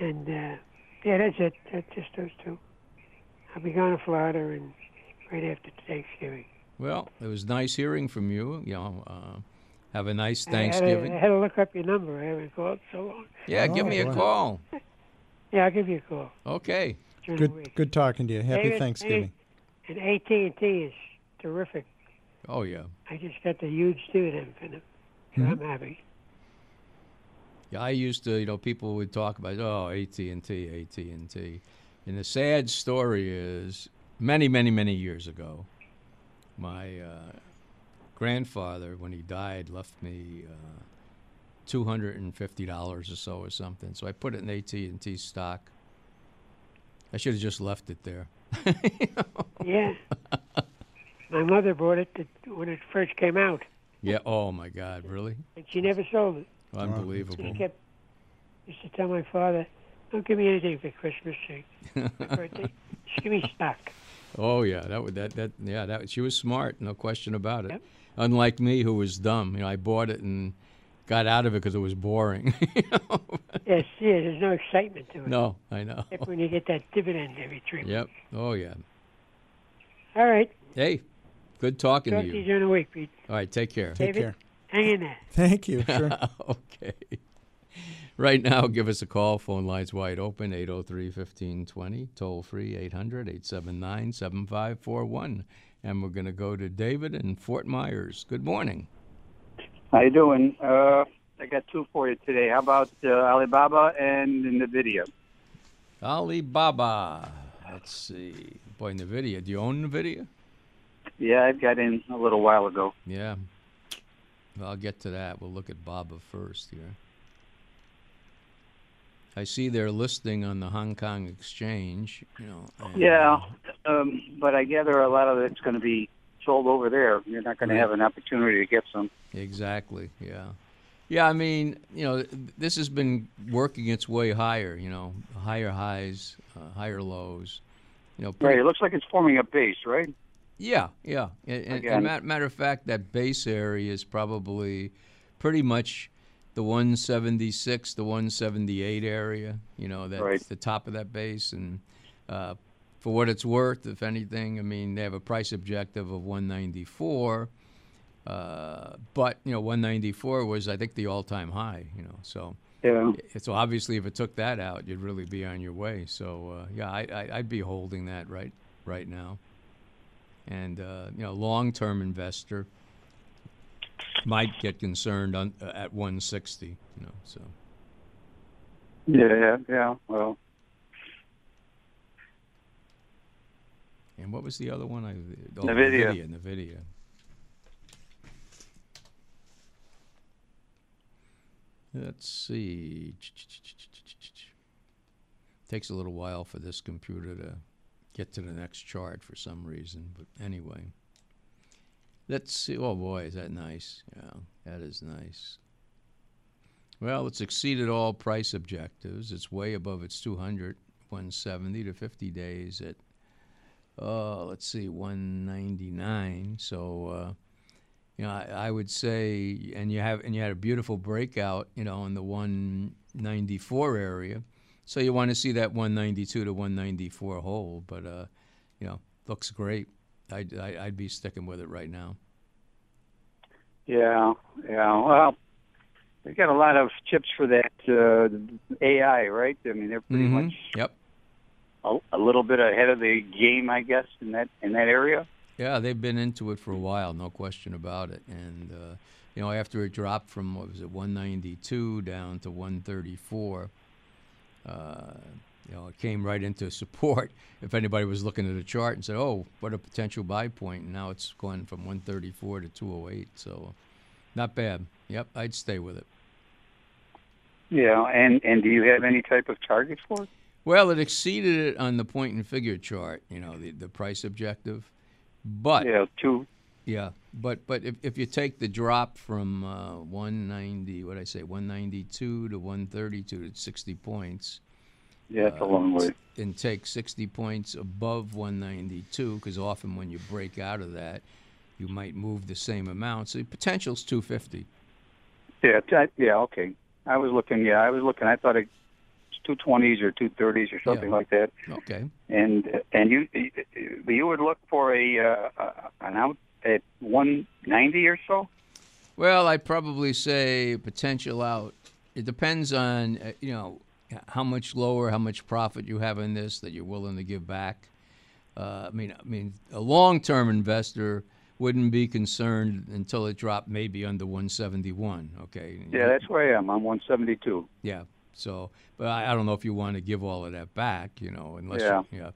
And uh, yeah, that's it. That's just those two. I'll be going to Florida and right after Thanksgiving. Well, it was nice hearing from you. You know, uh, have a nice I had, to, Thanksgiving. I had to look up your number. I haven't called so long. Yeah, give Oh, me a boy. call. Yeah, I'll give you a call Okay. Good good talking to you. Happy David, Thanksgiving. And AT and T is terrific. Oh yeah. I just got the huge dividend for them, so I'm happy. Yeah, I used to, you know, people would talk about, oh, AT and T, AT and T, and the sad story is, many, many, many years ago, my uh, grandfather, when he died, left me uh, two hundred and fifty dollars or so, or something. So I put it in AT and T stock. I should have just left it there. Yeah. My mother bought it to, when it first came out, Yeah. Oh my God, really? and she never sold it. Unbelievable. She kept used to tell my father, "Don't give me anything for Christmas, or my birthday. Just give me stock." Oh yeah, that would that that yeah that she was smart, no question about it. Yep. Unlike me, who was dumb, you know, I bought it and got out of it because it was boring. you know? Yes, yeah. There's no excitement to it. no, I know. Except when you get that dividend every three Yep. months. Oh yeah. All right. Hey, good talking Talk to to you you. during the week, Pete. All right, take care. Take David? care. Hang in there. Thank you. Sure. okay. Right now, give us a call. Phone lines wide open 803 1520. Toll free 800 879 7541. And we're going to go to David in Fort Myers. Good morning. How you doing? Uh, I got two for you today. How about uh, Alibaba and NVIDIA? Alibaba. Let's see. Boy, NVIDIA. Do you own NVIDIA? Yeah, I've got in a little while ago. Yeah. Well, I'll get to that. We'll look at Baba first here. I see they're listing on the Hong Kong Exchange. You know. and- Yeah, um, but I gather a lot of it's going to be sold over there. You're not going to have an opportunity to get some. Exactly. Yeah. Yeah. I mean, you know, this has been working its way higher. You know, higher highs, uh, higher lows. You know. Right. It looks like it's forming a base, right? Yeah, yeah. And, and, matter of fact, that base area is probably pretty much the 176, the 178 area. You know, that's Right. the top of that base. And uh, for what it's worth, if anything, I mean, they have a price objective of 194. Uh, but you know, 194 was, I think, the all-time high. You know, so Yeah. so obviously, if it took that out, you'd really be on your way. So uh, yeah, I, I, I'd be holding that right right now. And uh, you know, long-term investor might get concerned on, uh, at 160. You know, so Yeah, yeah, yeah. Well, and what was the other one? I oh, NVIDIA. NVIDIA. NVIDIA. Let's see. Takes a little while for this computer to get to the next chart for some reason, but anyway. Let's see. Oh boy, is that nice? Yeah, that is nice. Well, it's exceeded all price objectives. It's way above its 200, 170 to 50 days at, uh, let's see, 199. So, uh, you know, I, I would say, and you have, and you had a beautiful breakout, you know, in the 194 area. So you want to see that 192 to 194 hold, but uh, you know, looks great. I'd, I- I'd be sticking with it right now. Yeah, yeah. Well, they got a lot of chips for that uh, AI, right? I mean, they're pretty Mhm. much Yep. a, a little bit ahead of the game, I guess, in that in that area. Yeah, they've been into it for a while, no question about it. And uh, you know, after it dropped from what was it, 192 down to 134, uh, you know, it came right into support. If anybody was looking at a chart and said, "Oh, what a potential buy point," and now it's going from 134 to 208. So, not bad. Yep, I'd stay with it. Yeah, and and do you have any type of target for it? Well, it exceeded it on the point and figure chart. You know, the the price objective, but Yeah, two. Yeah, but but if, if you take the drop from uh, 190, what I say, 192 to 132 to 60 points, Yeah, it's a uh, long way. and take 60 points above 192, because often when you break out of that, you might move the same amount. So the potential's 250. Yeah, t- yeah, okay. I was looking. Yeah, I was looking. I thought it was two twenties or two thirties or something Yeah. like that. Okay. And and you you would look for a uh, uh, an out at one ninety or so. Well, I'd probably say potential out. It depends on uh, you know how much lower, how much profit you have in this that you're willing to give back. Uh, I mean, I mean, a long-term investor wouldn't be concerned until it dropped maybe under 171. Okay. Yeah, that's where I am. I'm one seventy two. Yeah. So, but I, I don't know if you want to give all of that back, you know, unless Yeah. You, yeah.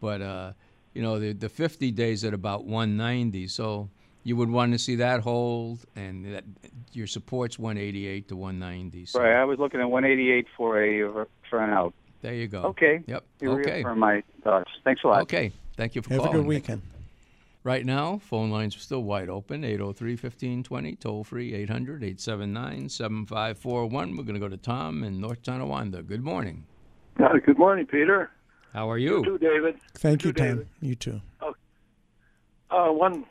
But uh, you know, the the 50 days at about 190. So you would want to see that hold, and that your support's 188 to 190. So Right. I was looking at one eighty eight for a for an out. there you go. Okay. Yep. You okay. reaffirm my thoughts. Thanks a lot. Okay. Thank you for coming. Have a good weekend. Right now, phone lines are still wide open 803 1520, toll free 800 879 7541. We're going to go to Tom in North Tonawanda. Good morning. Uh, good morning, Peter. How are You you? too, David. Thank you, too, Tom. David. You too. Uh, one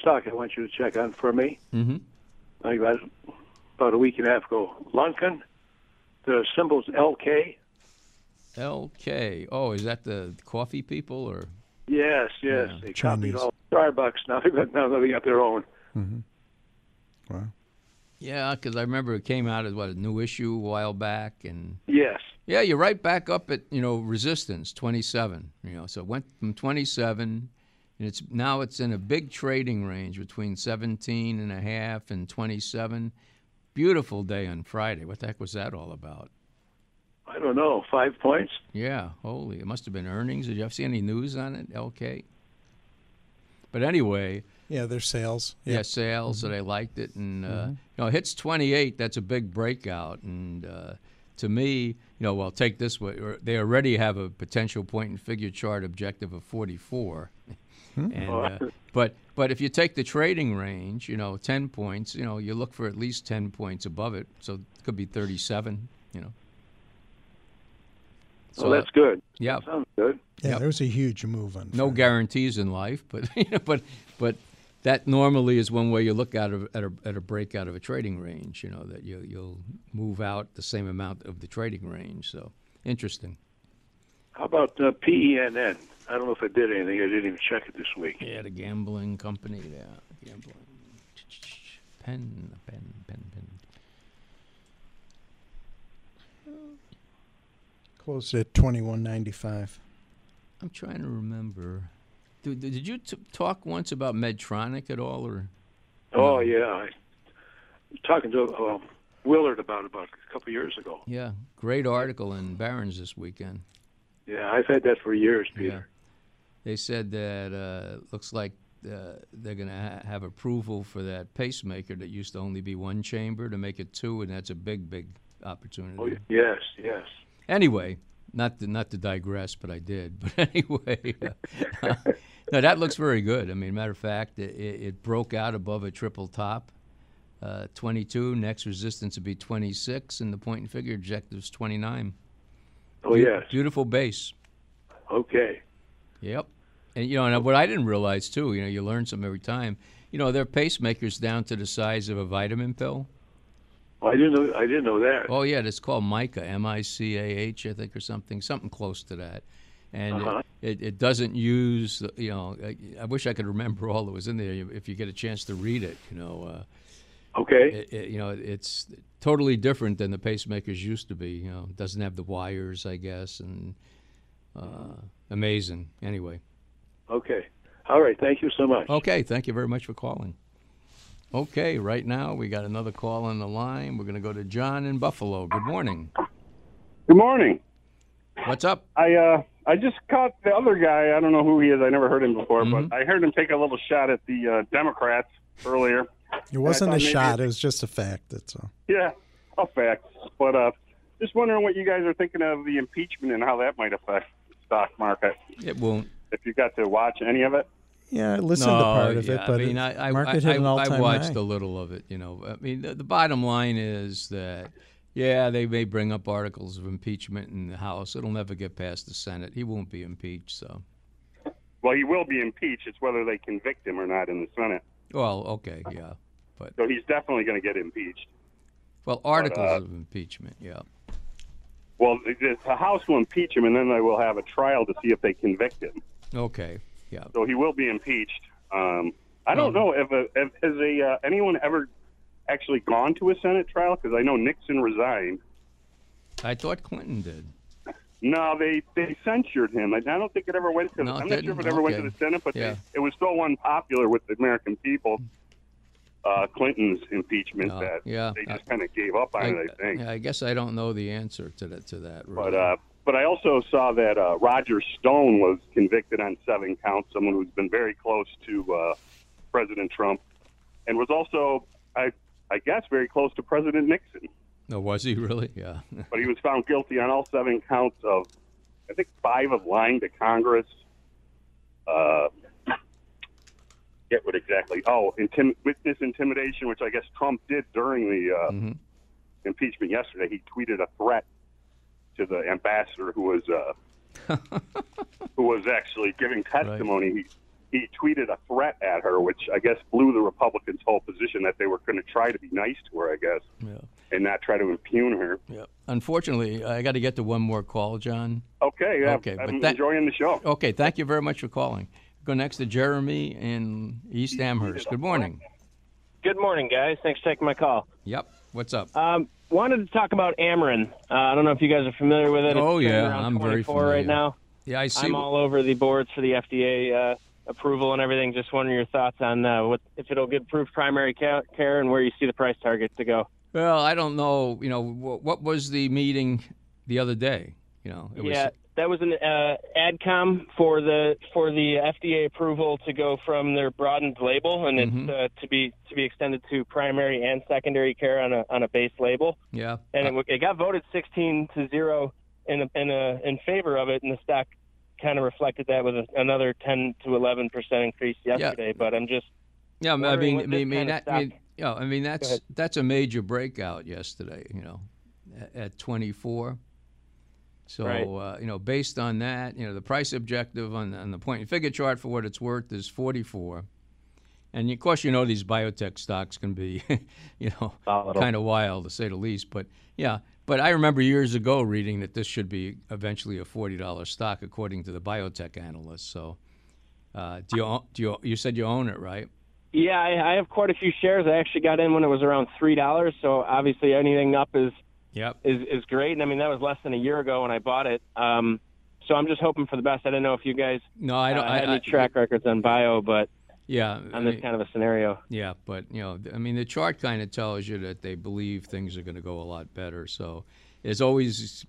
stock I want you to check on for me. Mm-hmm. I think about about a week and a half ago. Luckin. The symbol's LK. LK. Oh, is that the coffee people or? Yes, yes. Yeah, they Chinese. copied all Starbucks. Now they've got now they got their own. Mm-hmm. Wow. Yeah, because I remember it came out as what a new issue a while back, and Yes. yeah, you're right back up at you know resistance 27. You know, so it went from 27, and it's now it's in a big trading range between 17 and a half and 27. Beautiful day on Friday. What the heck was that all about? I don't know. Five points. Yeah, holy, it must have been earnings. Did you ever see any news on it, LK? But anyway, Yeah, their sales. yeah, Yeah. sales so they liked it and uh, you know hits 28 that's a big breakout and uh, to me you know well take this way they already have a potential point and figure chart objective of 44 and uh, but but if you take the trading range you know 10 points you know you look for at least 10 points above it so it could be 37 you know So that's good. yeah Sounds good. Yeah, Yep. there was a huge move on. no guarantees in life, but you know, but but that normally is one way you look at a, at a at a breakout of a trading range. You know that you you'll move out the same amount of the trading range. So interesting. How about uh, PENN? I don't know if I did anything. I didn't even check it this week. Yeah, the gambling company. Yeah, gambling. Pen, pen, pen, pen. Closed at twenty one ninety five. I'm trying to remember. Did, did you t- talk once about Medtronic at all, or Oh yeah, I talking to uh, Willard about it about a couple years ago. yeah, great article in Barron's this weekend. Yeah, I've had that for years, Yeah. Peter. They said that uh, looks like uh, they're going to ha- have approval for that pacemaker that used to only be one chamber to make it two, and that's a big, big opportunity. Oh, yes, yes. Anyway, not to, not to digress, but I did. But anyway, uh, no, that looks very good. I mean, matter of fact, it, it broke out above a triple top. Uh, 22. Next resistance would be 26, and the point and figure objective is 29. Oh, yes. Beautiful base. Okay. Yep. And you know, and what I didn't realize too, you know, you learn something every time. You know, their pacemakers down to the size of a vitamin pill. Oh, I didn't know. I didn't know that. Oh yeah, it's called Mica, M-I-C-A-H, I think, or something, something close to that. And Uh-huh. it, it, it doesn't use, you know. I, I wish I could remember all that was in there. If you get a chance to read it, you know, uh, Okay. it, it, you know, it's totally different than the pacemakers used to be. You know, it doesn't have the wires, I guess, and uh, amazing. Anyway. Okay. All right. Thank you so much. Okay, thank you very much for calling. Okay, right now we got another call on the line. We're going to go to John in Buffalo. Good morning. Good morning. What's up? I uh I just caught the other guy. I don't know who he is. I never heard him before, Mm-hmm. but I heard him take a little shot at the uh, Democrats earlier. It wasn't a maybe- shot. It was just a fact. That's all. Yeah, a fact. But uh, just wondering what you guys are thinking of the impeachment and how that might affect the stock market. It won't. If you got to watch any of it. Yeah, I listened no, to part of yeah, it, but I mean, it- I, I, market I, hit an all-time I watched high. a little of it. You know, I mean, the, the bottom line is that yeah, they may bring up articles of impeachment in the House. It'll never get past the Senate. He won't be impeached. So, Well, he will be impeached. It's whether they convict him or not in the Senate. well, okay, yeah, but So he's definitely going to get impeached. well, articles uh, of impeachment, yeah. Well, the the House will impeach him, and then they will have a trial to see if they convict him. Okay, yeah. So he will be impeached. Um, I don't know if, a, if has a uh, anyone ever actually gone to a Senate trial because I know Nixon resigned. I thought Clinton did. No, they they censured him. I, I don't think it ever went to. No, the, it I'm not sure if didn't? it ever went to Okay. the Senate, but Yeah. they, it was so unpopular with the American people. Uh, Clinton's impeachment that yeah. they just kind of gave up on it. I think. yeah, I guess I don't know the answer to that. To that, But uh, but I also saw that uh, Roger Stone was convicted on seven counts. Someone who's been very close to uh, President Trump, and was also, I I guess, very close to President Nixon. no, was he really? Yeah. But he was found guilty on all seven counts of, I think, five of lying to Congress. Uh, get what exactly? Oh, intim- witness intimidation, which I guess Trump did during the uh, hmm impeachment yesterday. He tweeted a threat to the ambassador who was uh, who was actually giving testimony. He he tweeted a threat at her, which I guess blew the Republicans' whole position that they were going to try to be nice to her, I guess, Yeah. and not try to impugn her. Yeah. Unfortunately, I got to get to one more call, John. Okay, yeah, Okay, but I'm that- enjoying the show. Okay, thank you very much for calling. Go next to Jeremy in East Amherst. Good morning. Good morning, guys. Thanks for taking my call. Yep. What's up? Um, wanted to talk about Amarin. Uh, I don't know if you guys are familiar with it. Oh, It's yeah, I'm very 24 right now. Yeah, I see. I'm all over the boards for the FDA uh, approval and everything. Just wondering your thoughts on uh, what if it'll get approved primary care and where you see the price target to go. Well, I don't know. You know, what, what was the meeting the other day? You know, it yeah, was. That was an uh, adcom for the for the FDA approval to go from their broadened label and Mhm. it's uh, to be to be extended to primary and secondary care on a on a base label. Yeah. and it, it got voted 16 to zero in a, in a, in favor of it, and the stock kind of reflected that with a, another 10 to 11 percent increase yesterday. But I'm just Yeah, I mean, I mean, I mean, kind of that, I mean, yeah, I mean that's that's a major breakout yesterday. You know, at, at 24. So Right. uh, you know, based on that, you know, the price objective on, on the point and figure chart for what it's worth is 44. And of course, you know these biotech stocks can be, you know, kind of wild to say the least. But yeah, but I remember years ago reading that this should be eventually a forty dollars stock, according to the biotech analysts. So, uh, do you do you you said you own it, right? yeah, I, I have quite a few shares. I actually got in when it was around three dollars. So obviously anything up is Yep. is is great. And I mean that was less than a year ago when I bought it. Um, so I'm just hoping for the best. I didn't know if you guys No, I don't. uh, I, had I, any track records on bio, but Yeah, I on this kind of a scenario. yeah, but you know, I mean, the chart kind of tells you that they believe things are going to go a lot better. So, it's always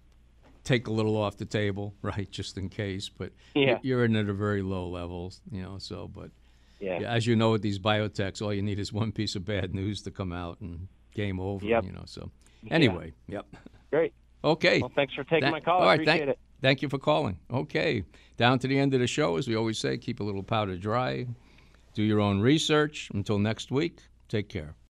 take a little off the table, right, just in case. But Yeah. you're in at a very low level, you know. So, but Yeah. As you know, with these biotechs, all you need is one piece of bad news to come out and game over. Yep. You know. So, anyway, yep. Great. Okay. Well, thanks for taking my call. All right, I appreciate thank, it. Thank you for calling. Okay. Down to the end of the show, as we always say, keep a little powder dry. Do your own research. Until next week, take care.